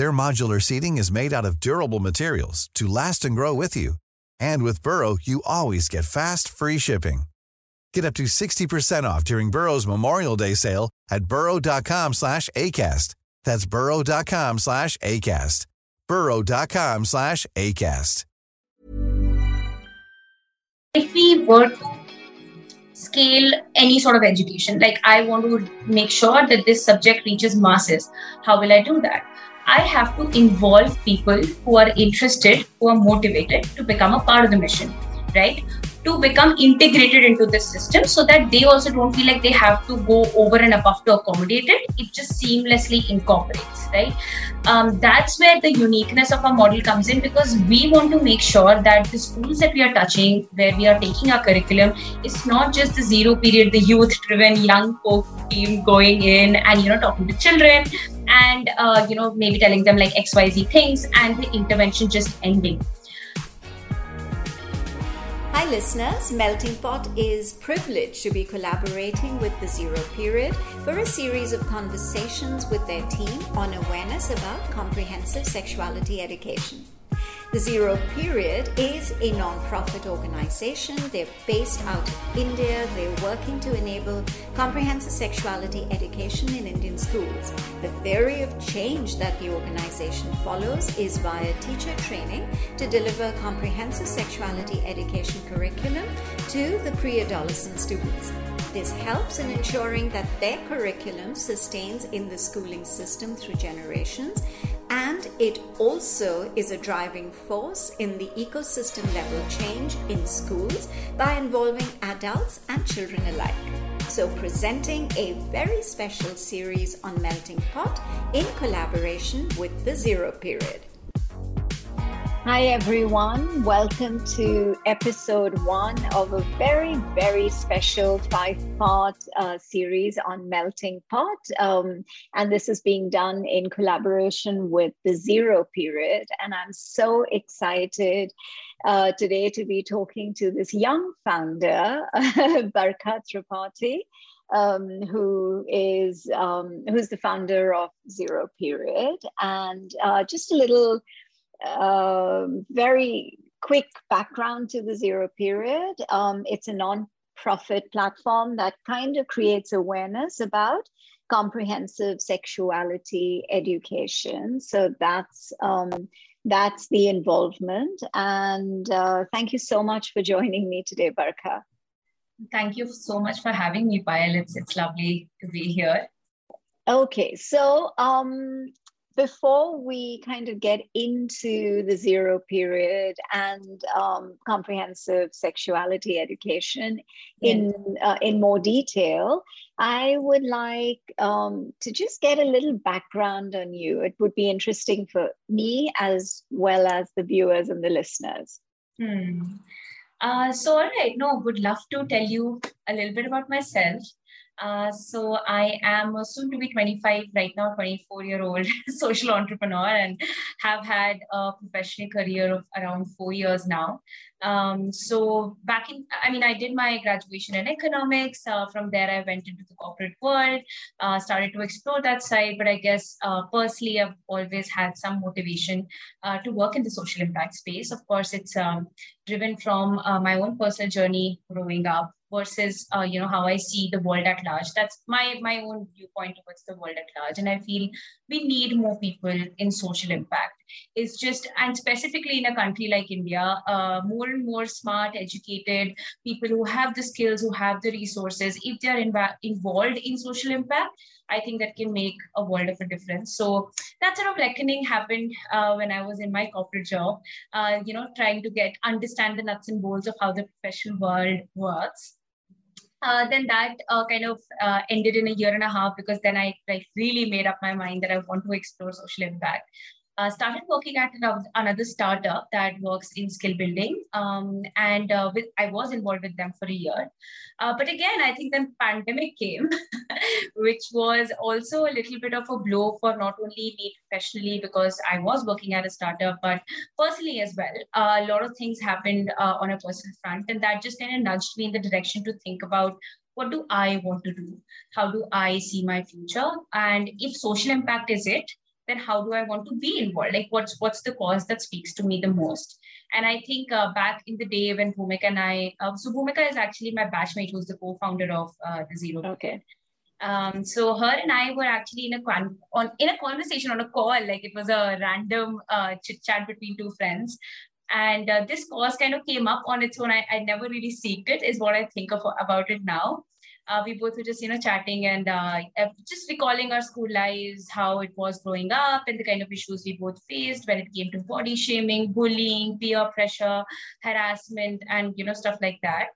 Their modular seating is made out of durable materials to last and grow with you. And with Burrow, you always get fast, free shipping. Get up to 60% off during Burrow's Memorial Day sale at burrow.com slash ACAST. That's burrow.com slash ACAST. burrow.com slash ACAST. If we were to scale any sort of education, like I want to make sure that this subject reaches masses, how will I do that? I have to involve people who are interested, who are motivated to become a part of the mission, right? To become integrated into the system so that they also don't feel like they have to go over and above to accommodate it. It just seamlessly incorporates, right? Um, that's where the uniqueness of our model comes in because we want to make sure that the schools that we are touching, where we are taking our curriculum, it's not just the zero period, the youth driven young folk team going in and, you know, talking to children and uh, you know maybe telling them like xyz things and the intervention just ending Hi, listeners. Melting Pot is privileged to be collaborating with the Zero Period for a series of conversations with their team on awareness about comprehensive sexuality education. The Zero Period is a non-profit organization. They're based out of India. They're working to enable comprehensive sexuality education in Indian schools. The theory of change that the organization follows is via teacher training to deliver comprehensive sexuality education curriculum to the pre-adolescent students. This helps in ensuring that their curriculum sustains in the schooling system through generations and it also is a driving force in the ecosystem level change in schools by involving adults and children alike. So, presenting a very special series on Melting Pot in collaboration with the Zero Period. Hi, everyone. Welcome to episode one of a very, very special five part uh, series on Melting Pot. Um, and this is being done in collaboration with the Zero Period. And I'm so excited uh, today to be talking to this young founder, Barkha Tripathi. Um, who is um, who's the founder of Zero Period, and uh, just a little uh, very quick background to the zero period. Um, it's a non-profit platform that kind of creates awareness about comprehensive sexuality education. So that's um, that's the involvement. And uh, thank you so much for joining me today, Barkha. Thank you so much for having me, Payal. It's it's lovely to be here. Okay, so um, before we kind of get into the zero period and um, comprehensive sexuality education in uh, in more detail, I would like um, to just get a little background on you. It would be interesting for me as well as the viewers and the listeners. Hmm. Uh, so, all right, no, would love to tell you a little bit about myself. Uh, so I am soon to be 25 right now, 24 year old social entrepreneur, and have had a professional career of around four years now. Um, so back in, I mean, I did my graduation in economics. Uh, from there, I went into the corporate world, uh, started to explore that side. But I guess uh, personally, I've always had some motivation uh, to work in the social impact space. Of course, it's um, driven from my own personal journey growing up versus uh, you know how i see the world at large. That's my my own viewpoint towards the world at large. And i feel we need more people in social impact. It's just and specifically in a country like india uh, more and more smart educated people who have the skills who have the resources if they are inv- involved in social impact I think that can make a world of a difference. So that sort of reckoning happened uh, when I was in my corporate job, uh, you know, trying to get understand the nuts and bolts of how the professional world works uh, then that uh, kind of uh, ended in a year and a half because then I like really made up my mind that I want to explore social impact. Uh, started working at another startup that works in skill building. Um, and uh, with, I was involved with them for a year. Uh, but again, I think then pandemic came, which was also a little bit of a blow for not only me professionally, because I was working at a startup, but personally as well. a lot of things happened uh, on a personal front. And that just kind of nudged me in the direction to think about what do I want to do? How do I see my future? And if social impact is it, then how do I want to be involved? Like what's what's the cause that speaks to me the most? And I think uh, back in the day when Bhumika and I, uh, so Bhumika is actually my batchmate who's the co-founder of uh, the Zero. Okay. Um, so her and I were actually in a con- on in a conversation on a call, like it was a random uh, chit chat between two friends, and uh, this cause kind of came up on its own. I, I never really seeked it, is what I think of about it now uh, we both were just you know chatting and uh, just recalling our school lives how it was growing up and the kind of issues we both faced when it came to body shaming bullying peer pressure harassment and you know stuff like that.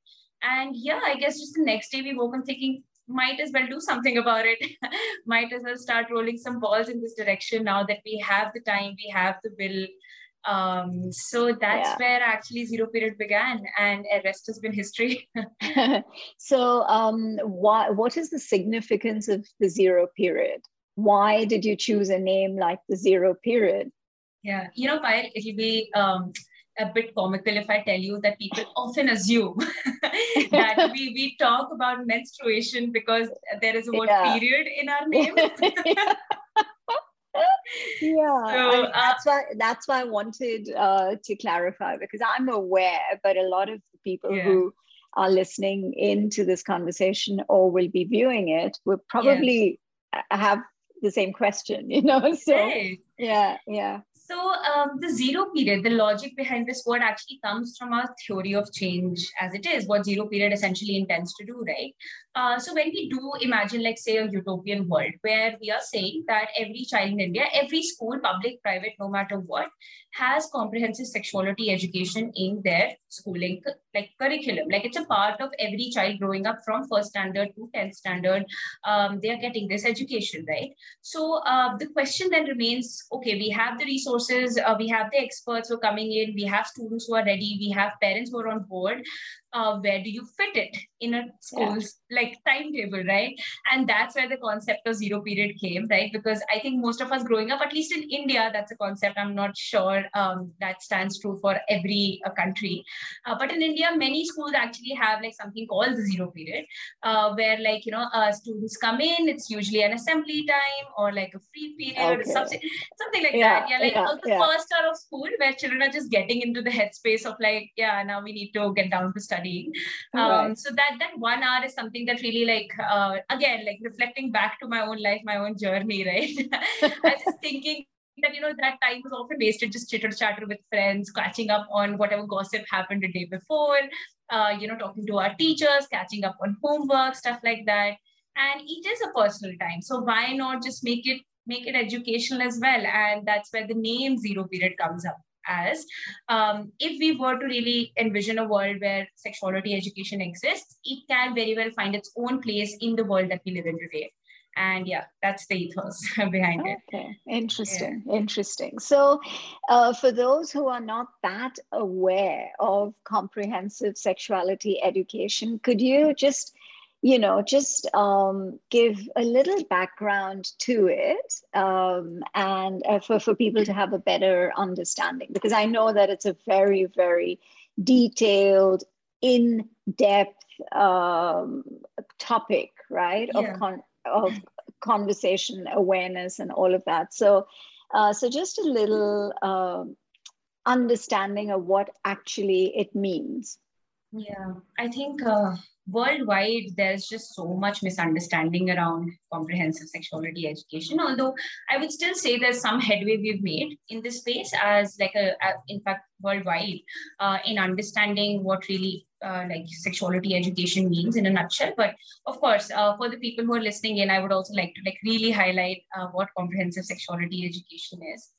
And yeah i guess just the next day we woke up thinking might as well do something about it. Might as well start rolling some balls in this direction now that we have the time we have the will um, so that's yeah. where actually zero period began, and the rest has been history. so, um, why, what is the significance of the zero period? Why did you choose a name like the zero period? Yeah, you know, Payal, it'll be um, a bit comical if I tell you that people often assume that we, we talk about menstruation because there is a word yeah. period in our name yeah so, uh, that's why that's why i wanted uh, to clarify because i'm aware but a lot of people yeah. who are listening into this conversation or will be viewing it will probably have the same question you know so yeah yeah so um, the zero period, the logic behind this word actually comes from our theory of change as it is, what zero period essentially intends to do, right? Uh, so when we do imagine, like say, a utopian world where we are saying that every child in India, every school, public, private, no matter what, has comprehensive sexuality education in their schooling like curriculum. Like it's a part of every child growing up from first standard to 10th standard. Um, they are getting this education, right? So uh, the question then remains, okay, we have the resources, uh, we have the experts who are coming in, we have students who are ready, we have parents who are on board uh, where do you fit it in a school's yeah. like timetable, right? And that's where the concept of zero period came, right? Because I think most of us growing up, at least in India, that's a concept. I'm not sure um, that stands true for every uh, country, uh, but in India, many schools actually have like something called the zero period, uh, where like you know uh, students come in. It's usually an assembly time or like a free period okay. or something, something like yeah, that. Yeah, like yeah, the first hour of school where children are just getting into the headspace of like, yeah, now we need to get down to studying um, right. so that that one hour is something that really like uh, again like reflecting back to my own life my own journey right? I was just thinking that you know that time was often wasted just chitter chatter with friends catching up on whatever gossip happened the day before uh, you know talking to our teachers catching up on homework stuff like that. And it is a personal time so why not just make it make it educational as well? And that's where the name zero period comes up as um, if we were to really envision a world where sexuality education exists, it can very well find its own place in the world that we live in today. And yeah, that's the ethos behind okay. it. Okay, interesting, yeah. interesting. So, uh, for those who are not that aware of comprehensive sexuality education, could you just you know, just um, give a little background to it um, and uh, for, for people to have a better understanding. Because I know that it's a very, very detailed, in depth um, topic, right? Yeah. Of, con- of conversation awareness and all of that. So, uh, so just a little uh, understanding of what actually it means. Yeah, I think uh, worldwide there's just so much misunderstanding around comprehensive sexuality education although i would still say there's some headway we've made in this space as like a, a in fact worldwide uh, in understanding what really uh, like sexuality education means in a nutshell. But of course uh, for the people who are listening in i would also like to like really highlight uh, what comprehensive sexuality education is.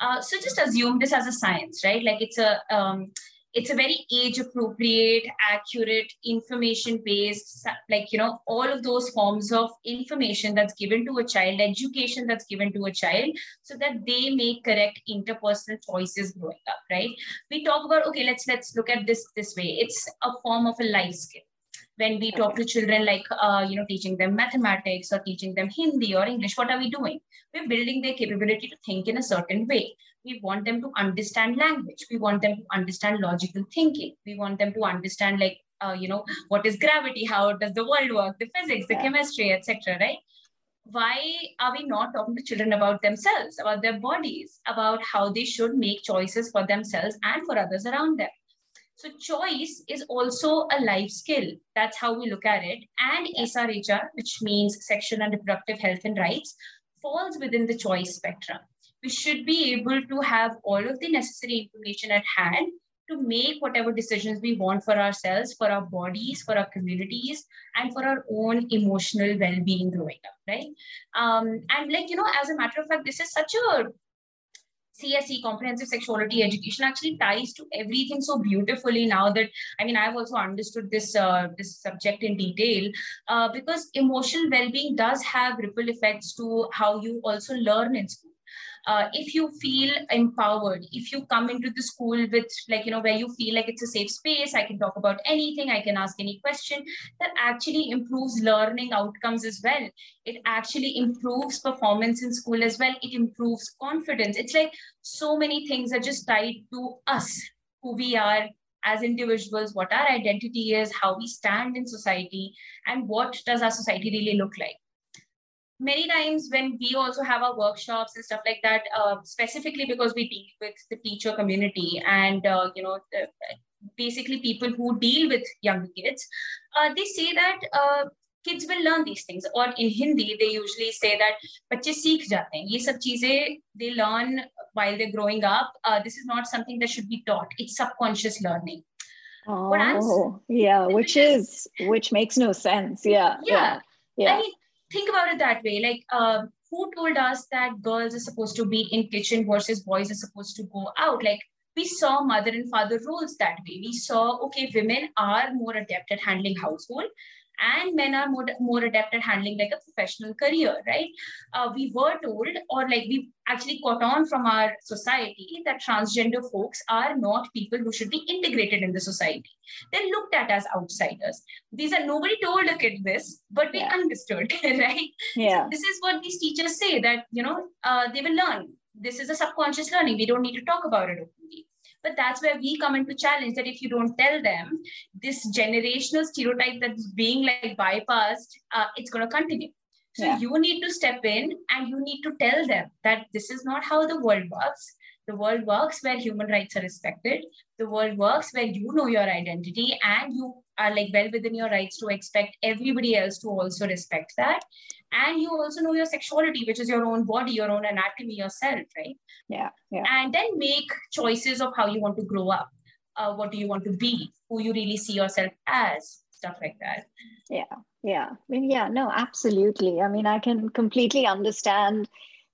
Uh, so just assume this as a science right? Like it's a um, it's a very age appropriate accurate information based like you know all of those forms of information that's given to a child education that's given to a child so that they make correct interpersonal choices growing up right? We talk about okay let's let's look at this this way. It's a form of a life skill. When we talk to children like uh, you know teaching them mathematics or teaching them hindi or english what are we doing? We're building their capability to think in a certain way we want them to understand language. We want them to understand logical thinking. We want them to understand like uh, you know what is gravity? How does the world work? The physics the yeah. chemistry etc right? Why are we not talking to children about themselves about their bodies about how they should make choices for themselves and for others around them? So choice is also a life skill. That's how we look at it. And SRHR, which means sexual and reproductive health and rights falls within the choice spectrum we should be able to have all of the necessary information at hand to make whatever decisions we want for ourselves, for our bodies, for our communities, and for our own emotional well-being growing up, right? Um, and like, you know, as a matter of fact, this is such a CSE, comprehensive sexuality education, actually ties to everything so beautifully now that I mean I've also understood this uh, this subject in detail uh, because emotional well-being does have ripple effects to how you also learn in school uh, if you feel empowered if you come into the school with like you know where you feel like it's a safe space i can talk about anything i can ask any question that actually improves learning outcomes as well. It actually improves performance in school as well. It improves confidence. It's like so many things are just tied to us who we are as individuals what our identity is how we stand in society and what does our society really look like many times when we also have our workshops and stuff like that uh, specifically because we deal with the teacher community and uh, you know uh, basically people who deal with young kids uh, they say that uh, kids will learn these things. Or in hindi they usually say that bacche seekh jate hain. Ye they learn while they're growing up. Uh, this is not something that should be taught. It's subconscious learning. Oh, yeah which is which makes no sense. Yeah yeah, yeah. yeah. I mean, think about it that way. Like uh, who told us that girls are supposed to be in kitchen versus boys are supposed to go out? Like we saw mother and father roles that way. We saw okay women are more adept at handling household and men are more, more adept at handling like a professional career, right? Uh, we were told, or like we actually caught on from our society that transgender folks are not people who should be integrated in the society. They're looked at as outsiders. These are nobody told a kid this, but we yeah. understood, right? Yeah. So this is what these teachers say that you know uh, they will learn. This is a subconscious learning. We don't need to talk about it openly. But that's where we come into challenge that if you don't tell them this generational stereotype that's being like bypassed, uh, it's going to continue. So yeah. you need to step in and you need to tell them that this is not how the world works. The world works where human rights are respected. The world works where you know your identity and you are like well within your rights to expect everybody else to also respect that and you also know your sexuality which is your own body your own anatomy yourself right? Yeah, yeah. and then make choices of how you want to grow up. Uh, what do you want to be? Who you really see yourself as? Stuff like that. Yeah yeah. I mean, yeah no absolutely. I mean i can completely understand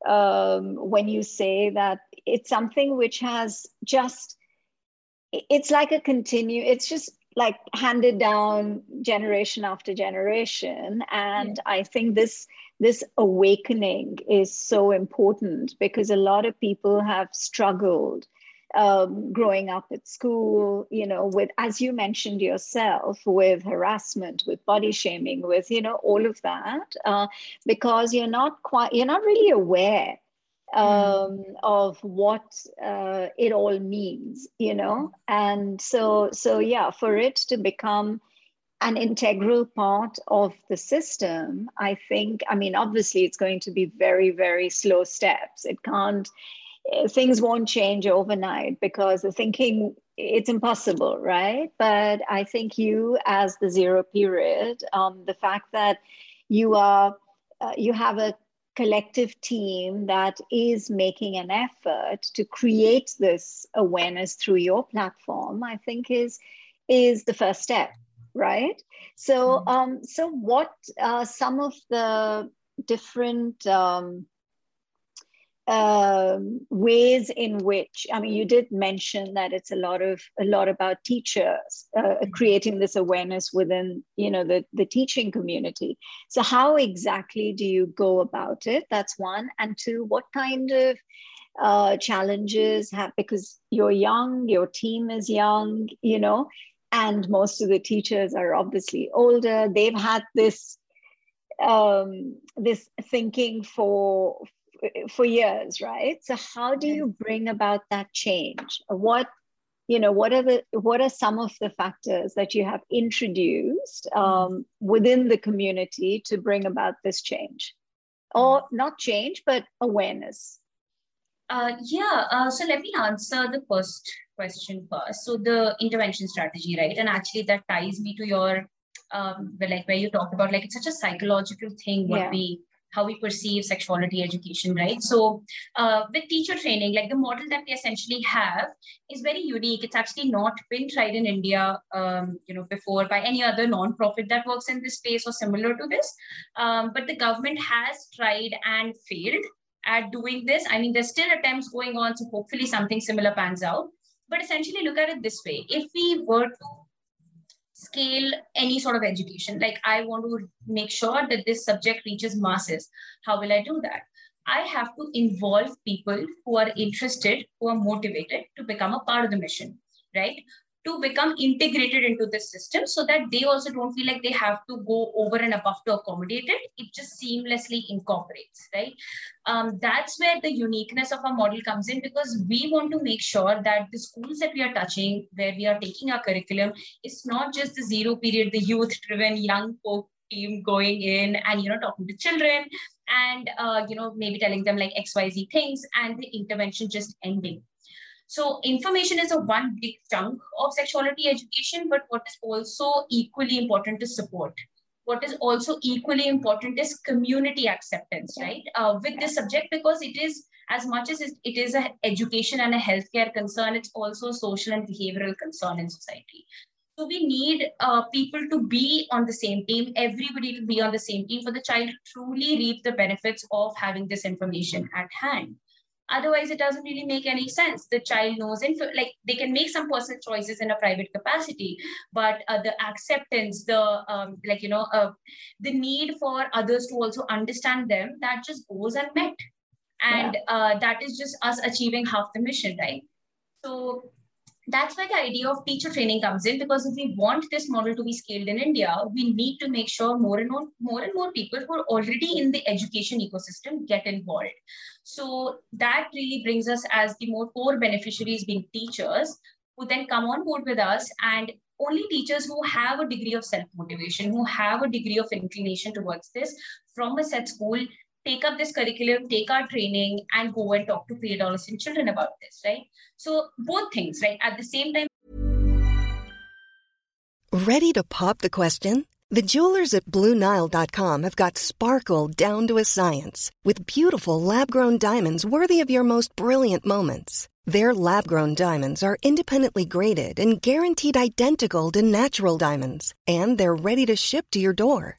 um, when you say that it's something which has just it's like a continue it's just like handed down generation after generation and yeah. i think this this awakening is so important because a lot of people have struggled um, growing up at school you know with as you mentioned yourself with harassment with body shaming with you know all of that uh, because you're not quite you're not really aware. Um, of what uh, it all means, you know. And so, so yeah, for it to become an integral part of the system, I think. I mean, obviously, it's going to be very, very slow steps. It can't. Eh, things won't change overnight because the thinking it's impossible, right? But I think you, as the zero period, um, the fact that you are uh, you have a collective team that is making an effort to create this awareness through your platform i think is is the first step right so mm-hmm. um so what are some of the different um um, ways in which i mean you did mention that it's a lot of a lot about teachers uh, creating this awareness within you know the the teaching community. So how exactly do you go about it? That's one. And two what kind of uh, challenges have because you're young your team is young you know and most of the teachers are obviously older. They've had this um, this thinking for for years, right? So how do you bring about that change? What you know what are the what are some of the factors that you have introduced mm-hmm. um, within the community to bring about this change or mm-hmm. not change but awareness uh, yeah uh, so let me answer the first question first so the intervention strategy right and actually that ties me to your um, like where you talked about like it's such a psychological thing what yeah. we how we perceive sexuality education, right? So uh, with teacher training, like the model that we essentially have is very unique. It's actually not been tried in India, um, you know, before by any other non-profit that works in this space or similar to this. Um, but the government has tried and failed at doing this. I mean, there's still attempts going on, so hopefully something similar pans out. But essentially, look at it this way: if we were to scale any sort of education. Like I want to make sure that this subject reaches masses. How will I do that? I have to involve people who are interested, who are motivated to become a part of the mission, right? To become integrated into the system so that they also don't feel like they have to go over and above to accommodate it. It just seamlessly incorporates, right? Um, that's where the uniqueness of our model comes in because we want to make sure that the schools that we are touching, where we are taking our curriculum, it's not just the zero period, the youth driven young folk team going in and you know talking to children and uh, you know maybe telling them like xyz things and the intervention just ending so information is a one big chunk of sexuality education, but what is also equally important to support. What is also equally important is community acceptance, right? Uh, with this subject, because it is as much as it is an education and a healthcare concern, it's also a social and behavioral concern in society. So we need uh, people to be on the same team, everybody to be on the same team for the child to truly reap the benefits of having this information at hand otherwise it doesn't really make any sense. The child knows info like they can make some personal choices in a private capacity but uh, the acceptance the um, like you know uh, the need for others to also understand them that just goes unmet. And yeah. uh, that is just us achieving half the mission right? So that's where the idea of teacher training comes in because if we want this model to be scaled in India, we need to make sure more and more, more and more people who are already in the education ecosystem get involved. So that really brings us as the more core beneficiaries being teachers who then come on board with us and only teachers who have a degree of self-motivation, who have a degree of inclination towards this from a set school take up this curriculum, take our training, and go and talk to pre-adolescent children about this, right? So both things, right? At the same time. Ready to pop the question? The jewelers at BlueNile.com have got sparkle down to a science with beautiful lab-grown diamonds worthy of your most brilliant moments. Their lab-grown diamonds are independently graded and guaranteed identical to natural diamonds, and they're ready to ship to your door.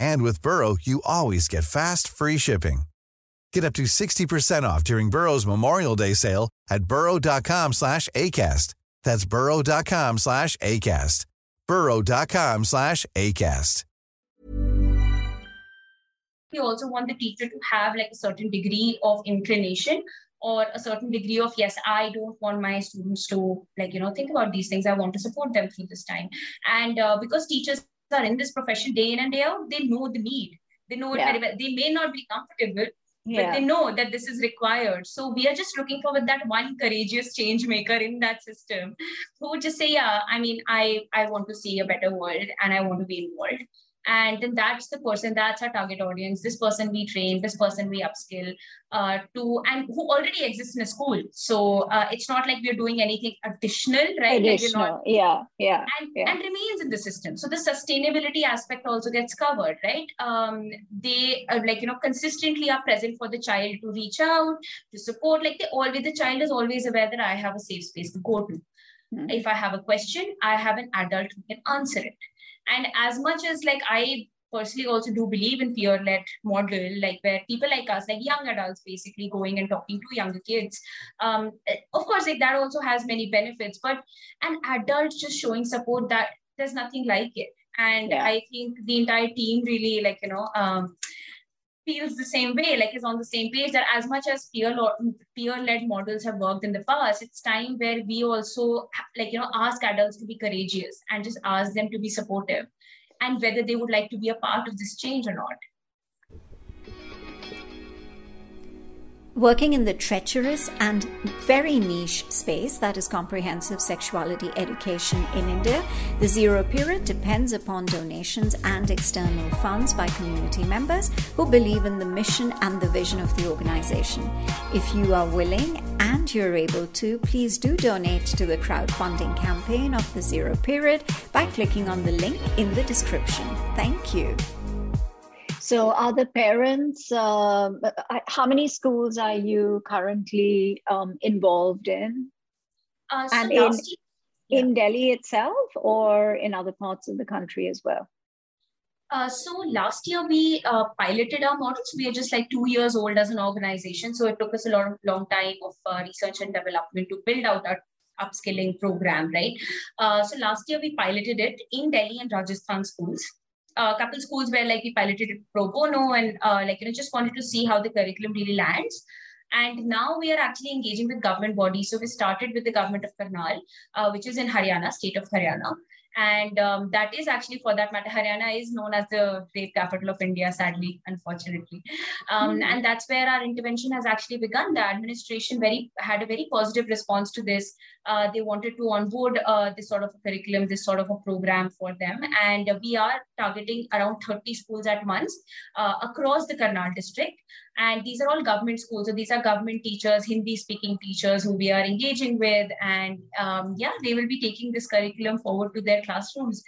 And with Burrow, you always get fast, free shipping. Get up to 60% off during Burrow's Memorial Day sale at burrow.com slash ACAST. That's burrow.com slash ACAST. burrow.com slash ACAST. We also want the teacher to have like a certain degree of inclination or a certain degree of, yes, I don't want my students to like, you know, think about these things. I want to support them through this time. And uh, because teachers are in this profession day in and day out, they know the need. They know it yeah. very well. They may not be comfortable, yeah. but they know that this is required. So we are just looking for with that one courageous change maker in that system who would just say, yeah, I mean, I, I want to see a better world and I want to be involved. And then that's the person that's our target audience. This person we train this person we upskill uh, to and who already exists in a school. So uh, it's not like we're doing anything additional right? Additional. Like not, yeah yeah and, yeah. and remains in the system. So the sustainability aspect also gets covered right? Um, they are like you know consistently are present for the child to reach out to support. Like they always the child is always aware that i have a safe space to go to. Mm-hmm. if i have a question i have an adult who can answer it and as much as like i personally also do believe in peer-led model like where people like us like young adults basically going and talking to younger kids um, of course like that also has many benefits but an adult just showing support that there's nothing like it and yeah. i think the entire team really like you know um, feels the same way like is on the same page that as much as peer peer-led models have worked in the past it's time where we also like you know ask adults to be courageous and just ask them to be supportive and whether they would like to be a part of this change or not Working in the treacherous and very niche space that is comprehensive sexuality education in India, the zero period depends upon donations and external funds by community members who believe in the mission and the vision of the organization. If you are willing and you're able to, please do donate to the crowdfunding campaign of the zero period by clicking on the link in the description. Thank you. So, are the parents, uh, how many schools are you currently um, involved in? Uh, so and in, yeah. in Delhi itself or in other parts of the country as well? Uh, so last year we uh, piloted our models. We are just like two years old as an organization, so it took us a long, long time of uh, research and development to build out our upskilling program, right? Uh, so last year we piloted it in Delhi and Rajasthan schools a couple schools where like we piloted it pro bono and uh, like you know just wanted to see how the curriculum really lands. And now we are actually engaging with government bodies. So we started with the government of karnal uh, which is in haryana state of haryana. And um, that is actually for that matter haryana is known as the rape capital of india sadly unfortunately. Um, mm-hmm. and that's where our intervention has actually begun. The administration very had a very positive response to this uh, they wanted to onboard uh, this sort of a curriculum this sort of a program for them. And we are targeting around 30 schools at once uh, across the karnal district. And these are all government schools. So these are government teachers hindi speaking teachers who we are engaging with. And um, yeah they will be taking this curriculum forward to their classrooms.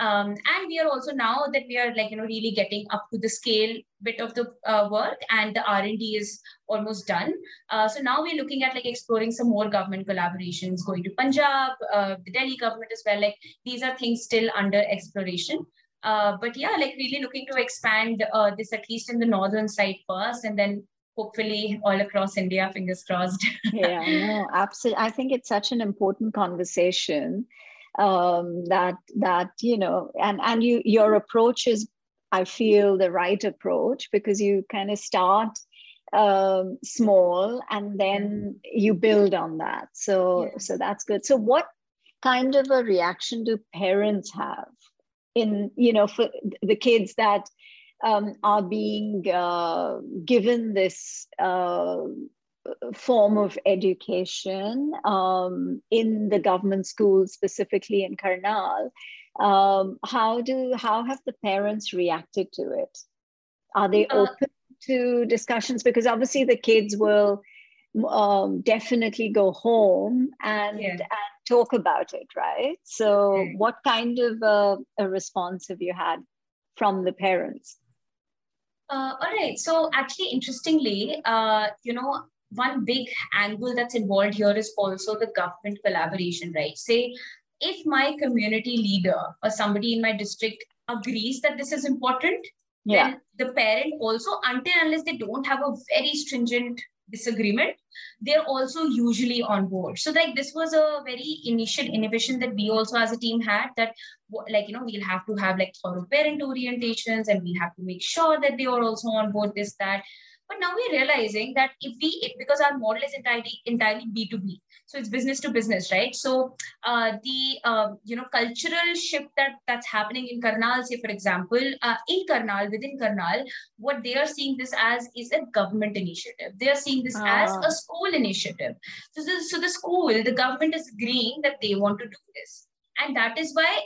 Um, and we are also now that we are like you know really getting up to the scale bit of the uh, work and the r&d is almost done uh, so now we're looking at like exploring some more government collaborations going to punjab uh, the delhi government as well like these are things still under exploration uh, but yeah, like really looking to expand uh, this at least in the northern side first, and then hopefully all across India. Fingers crossed. yeah, no, absolutely. I think it's such an important conversation um, that that you know, and and you your approach is, I feel, the right approach because you kind of start um, small and then you build on that. So yeah. so that's good. So what kind of a reaction do parents have in you know for the kids that um, are being uh, given this uh, form of education um, in the government schools, specifically in Karnal. Um, how do how have the parents reacted to it? Are they uh, open to discussions? Because obviously the kids will um, definitely go home and, yeah. and talk about it, right? So, okay. what kind of uh, a response have you had from the parents? Uh, all right. So, actually, interestingly, uh, you know, one big angle that's involved here is also the government collaboration, right? Say, if my community leader or somebody in my district agrees that this is important, yeah. then the parent also, until unless they don't have a very stringent disagreement they're also usually on board so like this was a very initial inhibition that we also as a team had that like you know we'll have to have like thorough parent orientations and we have to make sure that they are also on board this that but now we're realizing that if we, if, because our model is entirely entirely B2B, so it's business to business, right? So uh, the uh, you know cultural shift that that's happening in Karnal, say for example, uh, in Karnal within Karnal, what they are seeing this as is a government initiative. They are seeing this as ah. a school initiative. So the, so the school, the government is agreeing that they want to do this, and that is why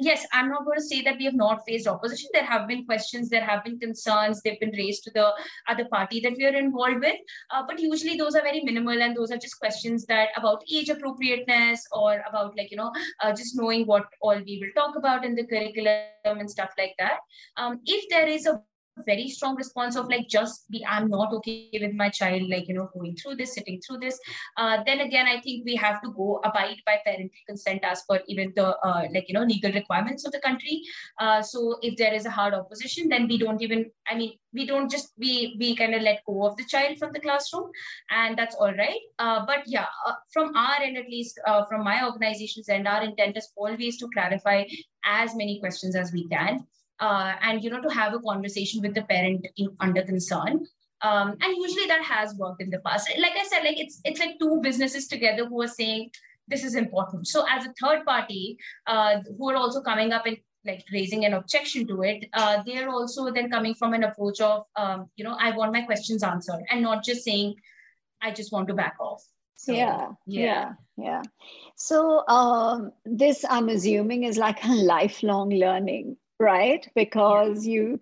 yes, I'm not going to say that we have not faced opposition. There have been questions, there have been concerns, they've been raised to the other party that we are involved with. Uh, but usually those are very minimal and those are just questions that about age appropriateness or about like, you know, uh, just knowing what all we will talk about in the curriculum and stuff like that. Um, if there is a very strong response of like just be i'm not okay with my child like you know going through this sitting through this. Uh, then again i think we have to go abide by parental consent as per even the uh, like you know legal requirements of the country. Uh, so if there is a hard opposition then we don't even i mean we don't just we we kind of let go of the child from the classroom and that's all right. Uh, but yeah uh, from our end at least uh, from my organization's end our intent is always to clarify as many questions as we can uh, and you know to have a conversation with the parent in, under concern. Um, and usually that has worked in the past. Like i said like it's it's like two businesses together who are saying this is important. So as a third party uh, who are also coming up and like raising an objection to it uh, they're also then coming from an approach of um, you know i want my questions answered and not just saying i just want to back off. So, yeah, yeah, yeah, yeah. So um, this, I'm assuming, is like a lifelong learning right? Because you,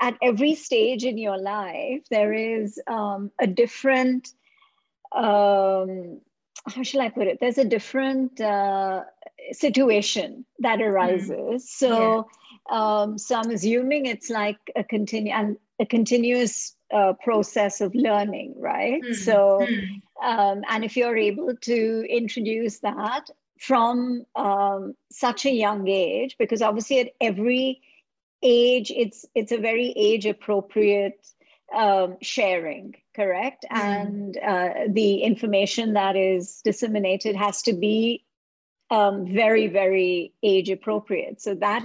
at every stage in your life, there is um, a different, um, how shall I put it? There's a different uh, situation that mm. arises. Mm. So, yeah. um, so I'm assuming it's like a continue and a continuous uh, process of learning, right? Mm. So, mm. Um, and if you're able to introduce that from um, such a young age because obviously at every age it's it's a very age appropriate um, sharing correct? Mm. and uh, the information that is disseminated has to be um, very very age appropriate so that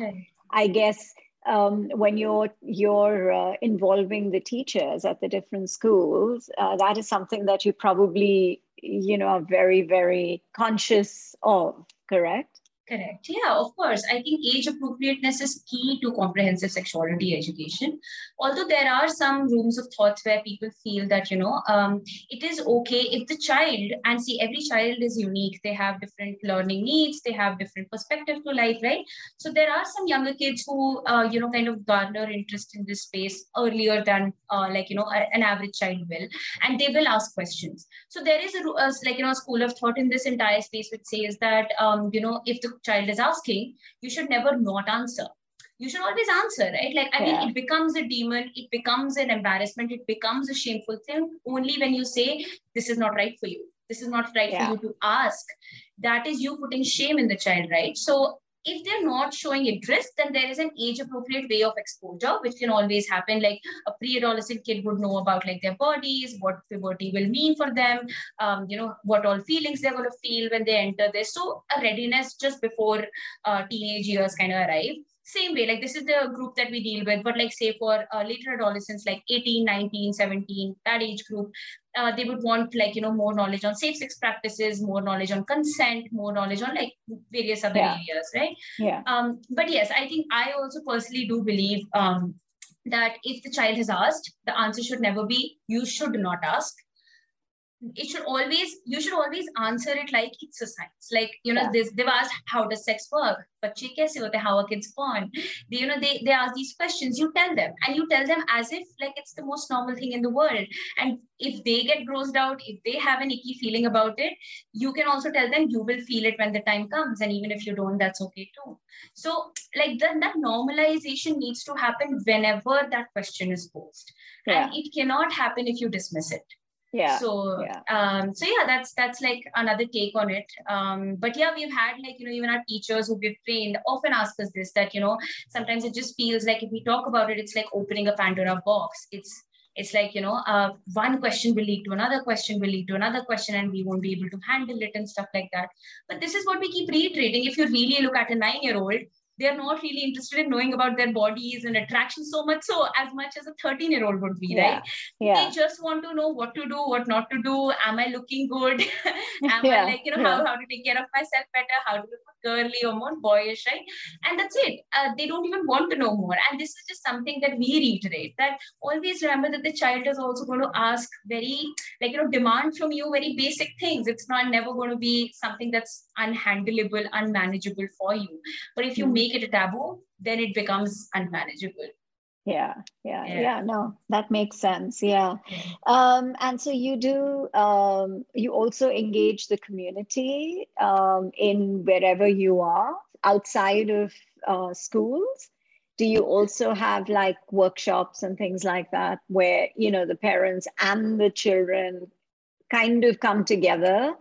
i guess um, when you're you're uh, involving the teachers at the different schools uh, that is something that you probably you know are very very conscious of correct Correct. Yeah, of course. I think age appropriateness is key to comprehensive sexuality education. Although there are some rooms of thought where people feel that, you know, um, it is okay if the child, and see, every child is unique. They have different learning needs, they have different perspective to life, right? So there are some younger kids who, uh, you know, kind of garner interest in this space earlier than, uh, like, you know, an average child will, and they will ask questions. So there is a, a like, you know, a school of thought in this entire space which says that, um, you know, if the child is asking, you should never not answer. You should always answer, right? Like, I yeah. mean, it becomes a demon, it becomes an embarrassment, it becomes a shameful thing only when you say, This is not right for you. This is not right yeah. for you to ask. That is you putting shame in the child, right? So if they're not showing interest, then there is an age appropriate way of exposure, which can always happen. Like a pre adolescent kid would know about like their bodies, what puberty will mean for them, um, you know, what all feelings they're going to feel when they enter this. So a readiness just before uh, teenage years kind of arrive same way like this is the group that we deal with but like say for uh, later adolescents like 18 19 17 that age group uh, they would want like you know more knowledge on safe sex practices more knowledge on consent more knowledge on like various other yeah. areas right? Yeah. Um but yes i think i also personally do believe um that if the child has asked the answer should never be you should not ask it should always you should always answer it like it's a science. like you know yeah. this they've asked how does sex work? But how are kids born? They, you know they, they ask these questions. You tell them and you tell them as if like it's the most normal thing in the world. And if they get grossed out if they have an icky feeling about it you can also tell them you will feel it when the time comes and even if you don't that's okay too. So like then that normalization needs to happen whenever that question is posed. Yeah. and it cannot happen if you dismiss it yeah so yeah. um so yeah that's that's like another take on it. Um but yeah we've had like you know even our teachers who we've trained often ask us this that you know sometimes it just feels like if we talk about it it's like opening a pandora box. It's it's like you know uh, one question will lead to another question will lead to another question and we won't be able to handle it and stuff like that. But this is what we keep reiterating. If you really look at a nine year old they're not really interested in knowing about their bodies and attraction so much so as much as a 13 year old would be yeah. right? Yeah. they just want to know what to do what not to do. Am i looking good? Am yeah. i like you know how, how to take care of myself better? How to look girly or more boyish right? And that's it. Uh, they don't even want to know more. And this is just something that we reiterate that always remember that the child is also going to ask very like you know demand from you very basic things. It's not never going to be something that's unhandleable unmanageable for you. But if you mm-hmm. make make it a taboo, then it becomes unmanageable. Yeah, yeah, yeah, yeah. No, that makes sense. Yeah. Um, and so you do, um, you also engage the community um, in wherever you are outside of uh, schools. Do you also have like workshops and things like that where, you know, the parents and the children kind of come together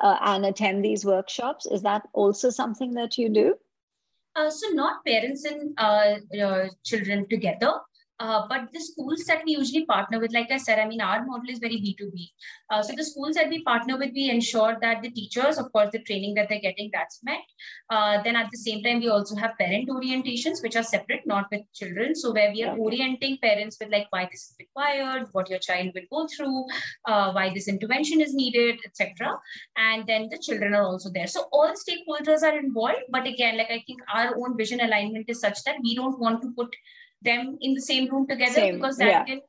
uh, and attend these workshops? Is that also something that you do? Uh, so not parents and uh, uh, children together, uh, but the schools that we usually partner with, like I said, I mean, our model is very B2B. Uh, so the schools that we partner with, we ensure that the teachers, of course, the training that they're getting, that's met. Uh, then at the same time, we also have parent orientations, which are separate, not with children. So where we are okay. orienting parents with like why this is required, what your child will go through, uh, why this intervention is needed, etc. And then the children are also there. So all stakeholders are involved. But again, like I think our own vision alignment is such that we don't want to put them in the same room together same, because that yeah. can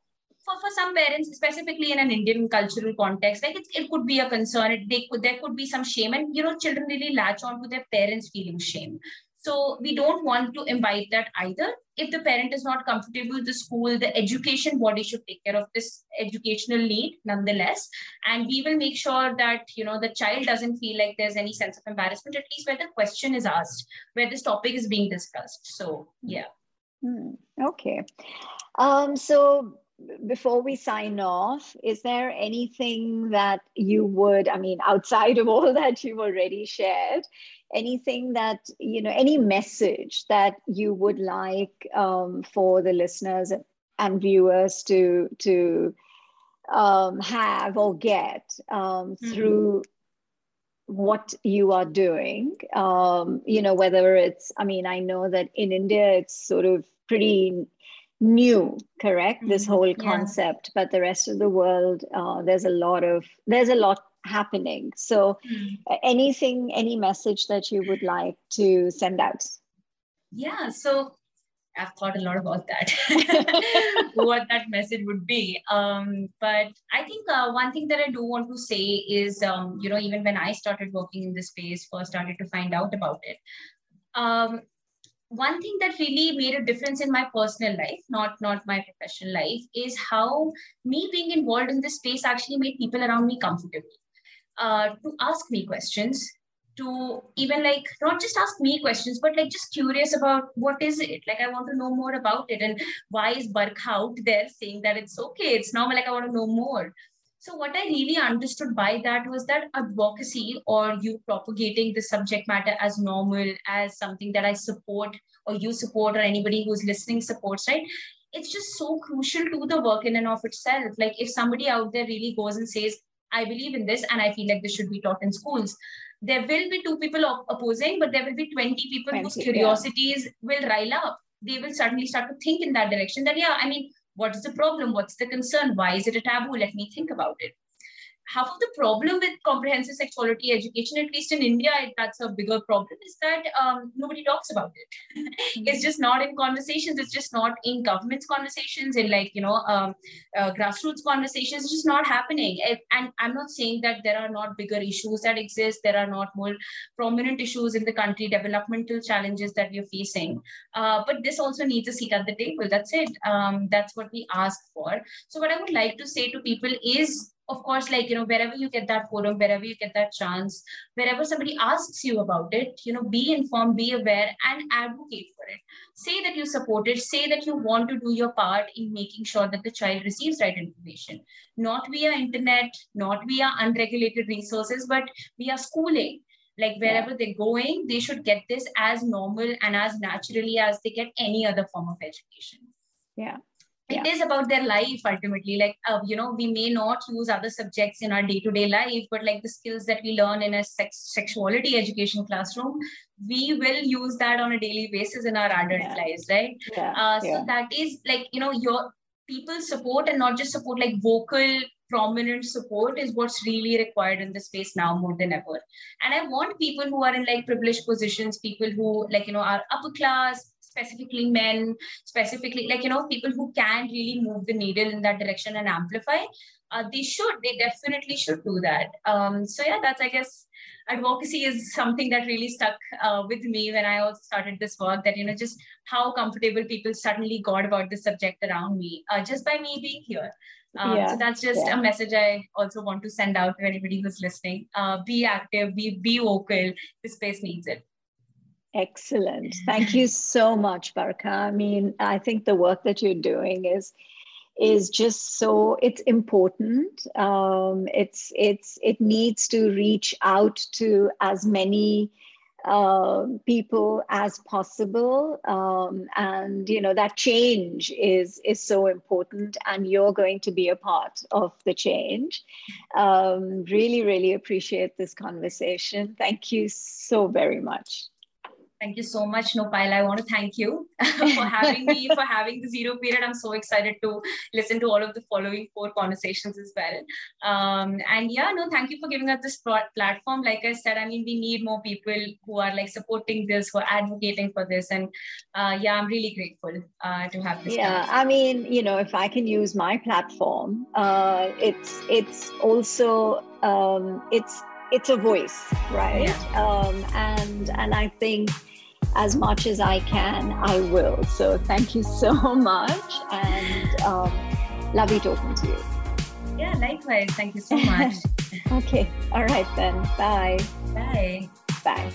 for, for some parents specifically in an indian cultural context like it, it could be a concern. It, they could there could be some shame and you know children really latch on to their parents feeling shame. So we don't want to invite that either. If the parent is not comfortable with the school the education body should take care of this educational need nonetheless. And we will make sure that you know the child doesn't feel like there's any sense of embarrassment at least where the question is asked where this topic is being discussed. So yeah Hmm, okay. Um, so before we sign off, is there anything that you would, I mean, outside of all that you've already shared, anything that, you know, any message that you would like um, for the listeners and viewers to, to um, have or get um, mm-hmm. through what you are doing um, you know whether it's i mean i know that in india it's sort of pretty new correct mm-hmm. this whole concept yeah. but the rest of the world uh, there's a lot of there's a lot happening so mm-hmm. anything any message that you would like to send out yeah so I've thought a lot about that, what that message would be. Um, but I think uh, one thing that I do want to say is, um, you know, even when I started working in this space, first started to find out about it. Um, one thing that really made a difference in my personal life, not not my professional life, is how me being involved in this space actually made people around me comfortable uh, to ask me questions, to even like not just ask me questions but like just curious about what is it? Like i want to know more about it. And why is Barkha out there saying that it's okay? It's normal. Like i want to know more. So what i really understood by that was that advocacy or you propagating the subject matter as normal as something that i support or you support or anybody who's listening supports right? It's just so crucial to the work in and of itself. Like if somebody out there really goes and says I believe in this and I feel like this should be taught in schools there will be two people opposing, but there will be 20 people 20, whose curiosities yeah. will rile up. They will suddenly start to think in that direction that, yeah, I mean, what is the problem? What's the concern? Why is it a taboo? Let me think about it half of the problem with comprehensive sexuality education, at least in India, that's a bigger problem, is that um, nobody talks about it. It's just not in conversations. It's just not in government's conversations, in like, you know, um, uh, grassroots conversations. It's just not happening. And I'm not saying that there are not bigger issues that exist. There are not more prominent issues in the country, developmental challenges that we're facing. Uh, but this also needs a seat at the table. That's it. Um, that's what we ask for. So what I would like to say to people is of course, like, you know, wherever you get that forum, wherever you get that chance, wherever somebody asks you about it, you know, be informed, be aware, and advocate for it. Say that you support it, say that you want to do your part in making sure that the child receives right information, not via internet, not via unregulated resources, but via schooling. Like wherever yeah. they're going they should get this as normal and as naturally as they get any other form of education. Yeah it is about their life ultimately. Like uh, you know we may not use other subjects in our day-to-day life but like the skills that we learn in a sex sexuality education classroom we will use that on a daily basis in our adult yeah. lives right? Yeah. Uh, so that is like you know your people support and not just support like vocal prominent support is what's really required in the space now more than ever. And i want people who are in like privileged positions people who like you know are upper class specifically men, specifically like, you know, people who can really move the needle in that direction and amplify, uh, they should, they definitely should do that. Um, so yeah, that's, I guess, advocacy is something that really stuck uh, with me when I also started this work that, you know, just how comfortable people suddenly got about this subject around me uh, just by me being here. Um, yeah, so that's just yeah. a message I also want to send out to anybody who's listening. Uh, be active, be, be vocal. The space needs it. Excellent. Thank you so much, Barkha. I mean, I think the work that you're doing is is just so it's important. Um, it's it's it needs to reach out to as many uh, people as possible. Um, and you know that change is is so important and you're going to be a part of the change. Um, really really appreciate this conversation. Thank you so very much Thank you so much, Nopal. I want to thank you for having me, for having the zero period. I'm so excited to listen to all of the following four conversations as well. Um, and yeah, no, thank you for giving us this platform. Like I said, I mean, we need more people who are like supporting this, who are advocating for this. And uh, yeah, I'm really grateful uh, to have this. Yeah, I mean, you know, if I can use my platform, uh, it's it's also um, it's it's a voice, right? Yeah. Um, and and I think as much as I can, I will. So thank you so much and um, lovely talking to you. Yeah, likewise. Thank you so much. okay. All right then. Bye. Bye. Bye.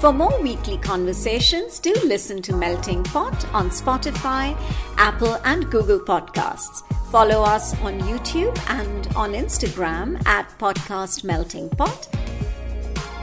For more weekly conversations, do listen to Melting Pot on Spotify, Apple, and Google Podcasts. Follow us on YouTube and on Instagram at Podcast Melting Pot